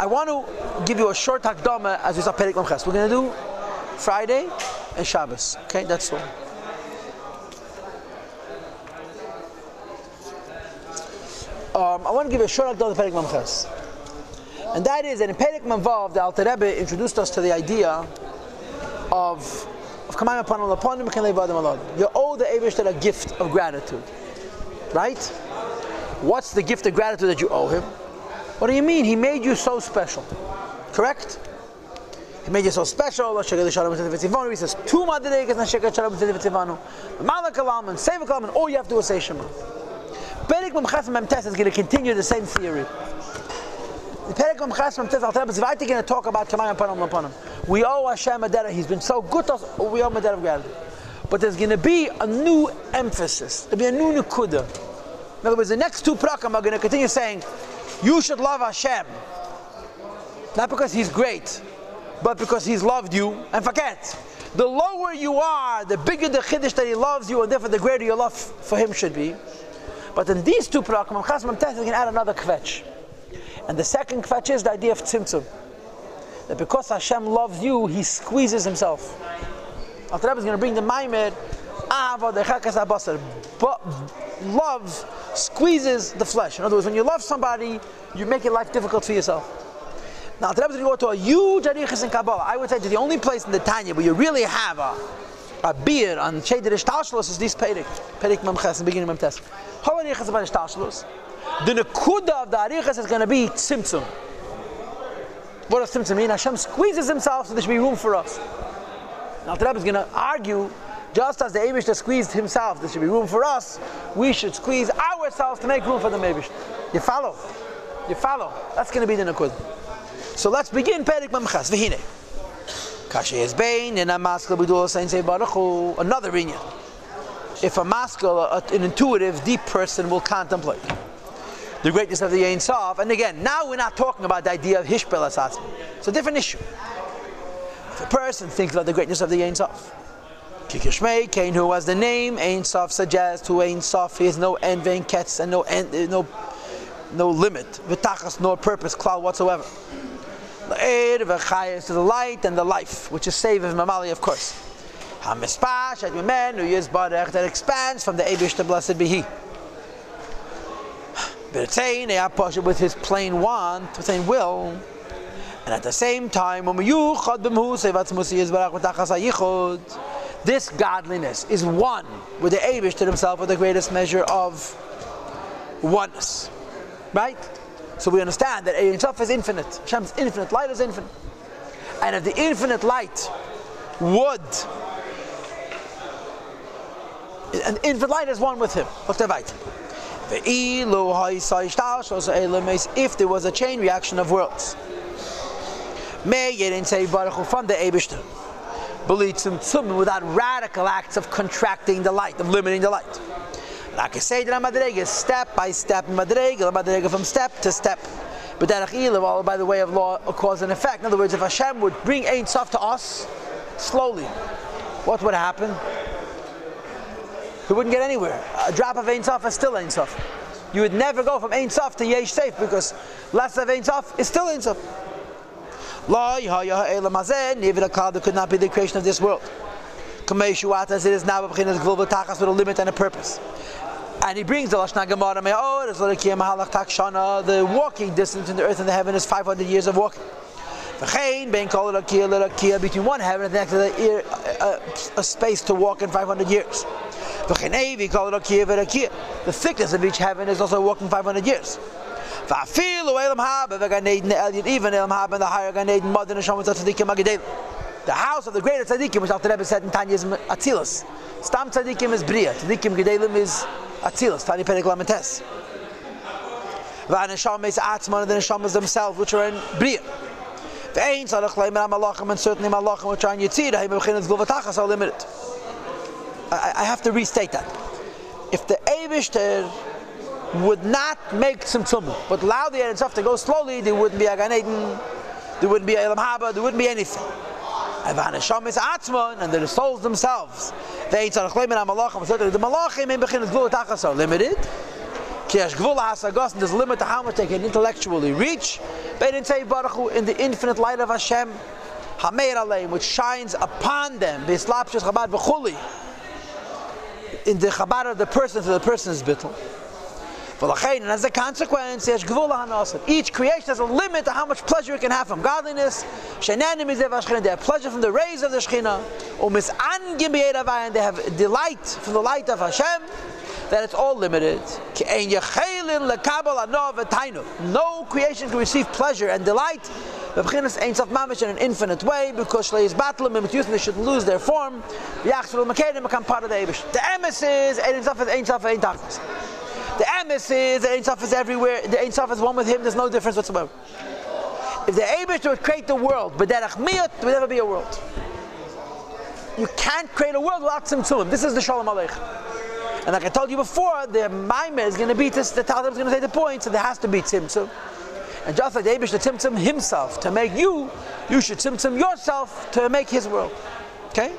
I want to give you a short hakdama as we start Perek Mamches. We're going to do Friday and Shabbos. Okay, that's all. Um, I want to give you a short hakdama to Perek Mamches. And that is that in Perek Mamvav, the Alter Rebbe introduced us to the idea of of Kamayim upon upon him, You owe the Abish a gift of gratitude. Right? What's the gift of gratitude that you owe him? What do you mean? He made you so special. Correct? He made you so special. He says, two madrigas na shekat shalom tzivanu. Malak alam and save and all you have to do is say Shema. Perik Mamchas Memtes is going to continue the same theory. The Perik Mamchas Memtes Al Tereb is going to talk about Kamayim upon him. We owe Hashem a debt. He's been so good to us. We owe him a debt of gratitude. But there's going to be a new emphasis. There'll be a new nukuda. In other words, the next two prakam are going to continue saying, you should love Hashem. Not because He's great, but because He's loved you. And forget, the lower you are, the bigger the chiddush that He loves you, and therefore the greater your love for Him should be. But in these two prakim, Chasam Teth, can add another kvetch. And the second kvetch is the idea of tzimtzum. That because Hashem loves you, He squeezes Himself. Al is going to bring the Maimed, ah, but love squeezes the flesh. In other words, when you love somebody, you make your life difficult for yourself. Now, today we're going to a huge arichas in Kabbalah. I would say to the only place in the Tanya where you really have a, a beer on Shederish Tashlos is this Perik. Perik Mamches, the beginning of Mamtes. How arichas about Tashlos? The Nakuda of the arichas is going to be Tzimtzum. What does Tzimtzum mean? Hashem squeezes himself so there should be room for us. Now, the Rebbe is going to argue just as the Abish squeezed himself, there should be room for us, we should squeeze ourselves to make room for the Abish. You follow? You follow? That's going to be the Nakud. So let's begin Perik Mamchas. Vihine. Kashi is Bain, and a maskal Bidul Saint Say Baruch another inyan. If a maskal, an intuitive, deep person will contemplate the greatness of the Ein Sof, and again, now we're not talking about the idea of Hishbel Asatzim. It's a different issue. If a person thinks about the greatness of the Ein Sof, Kikishmei, Cain who has the name, Ein Sof suggests who Ein Sof, he has no end, vain kets, and no end, uh, no, no limit, v'tachas, nor purpose, cloud whatsoever. L'er v'chayes to the light and the life, which is save of Mamali, of course. HaMispash, at men who is Barech, that expands from the Abish to blessed be He. B'ritzein, Eaposh, with his plain want, within will, and at the same time, this godliness is one with the Abish to himself with the greatest measure of oneness. Right? So we understand that Sof is infinite. Hashem's infinite, light is infinite. And if the infinite light would and infinite light is one with him. If there was a chain reaction of worlds, may say from the Abishter without radical acts of contracting the light, of limiting the light. Like I say, madrega step by step, madrega, madrega from step to step. But that all by the way of law, of cause and effect. In other words, if Hashem would bring Ein Sof to us slowly, what would happen? We wouldn't get anywhere. A drop of Ein Sof is still Ein Sof. You would never go from Ein Sof to Yesh Safe because less of Ein Sof is still Ein Sof. Cloud eh, that could not be the creation of this world. Kameshuat as it is now, with a limit and a purpose. And he brings the Lashna Gemara oh, the walking distance in the earth and the heaven is 500 years of walking. Between one heaven and the next, a, a, uh, a space to walk in 500 years. The thickness of each heaven is also walking 500 years. Even Elam Haba, the higher Gan Eden, Mother Neshama Tzadikim Agedel. The house of the greater tzaddikim, which Alter Rebbe said in Tanya is Atzilus. Stam tzaddikim is Bria. Tzaddikim Gedelim is Atzilus. Tanya Perek Lamentes. V'aneshama is Atzman, and the Neshamas themselves, which are in Bria. Ve'ein tzadach leim malachim, and certainly malachim, which are in Yitzir, ha'im b'chinas gulvatachas, are limited. I have to restate that. If the Eivishter would not make tzimtzum, but allow the Eretz to go slowly, there wouldn't be a Gan Eden, there wouldn't be a Elam Haba, there wouldn't be anything. And the souls themselves, they are limited, there's a limit to how much they can intellectually reach, Bein Tzev Baruch Hu, in the infinite light of Hashem, Hameir Aleim, which shines upon them, in the Chabad of the person to the person's bittul. And as a consequence, each creation has a limit to how much pleasure it can have from godliness. They have pleasure from the rays of the Shekhinah. And they have delight from the light of Hashem. That it's all limited. No creation can receive pleasure and delight. in an infinite way because they should lose their form. become part of the The emes is Ein Sof Ein Sof. The the Ein Sof is everywhere. The Ein Sof is one with him. There's no difference whatsoever. If the Abish would create the world, but that there would never be a world. You can't create a world without Tzimtzum. This is the Shalom Aleichem. And like I told you before, the Maimah is going to be this, the Talmud is going to say the point, so there has to be Tzimtzum. And just like the Abish to Tzimtzum himself to make you, you should Tzimtzum yourself to make his world. Okay?